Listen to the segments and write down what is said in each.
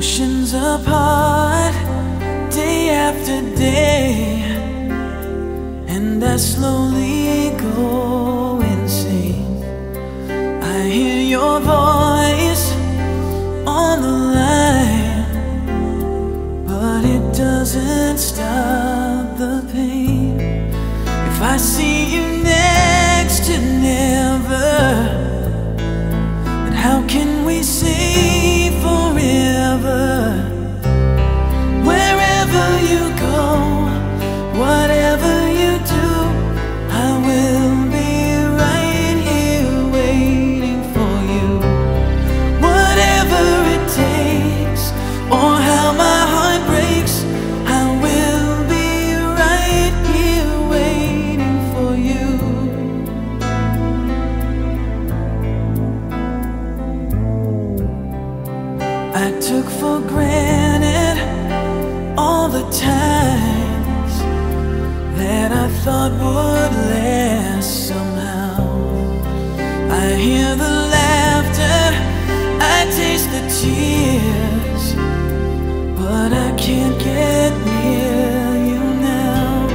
Oceans apart, day after day, and I slowly go insane. I hear your voice on the line, but it doesn't stop the pain. If I see you next to never, then how can we say took for granted all the times that I thought would last somehow. I hear the laughter, I taste the tears, but I can't get near you now.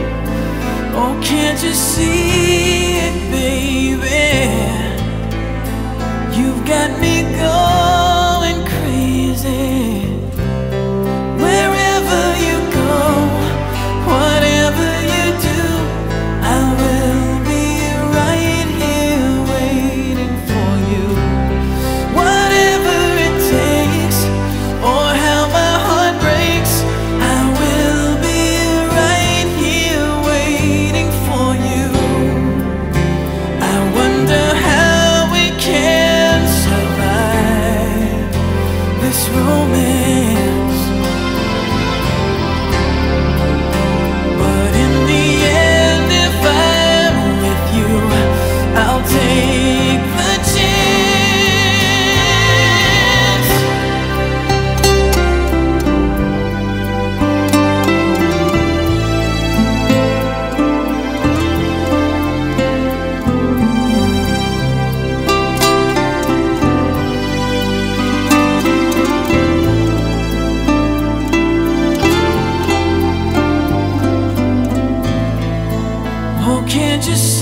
Oh, can't you see it, baby? You've got me this romance. Can't you see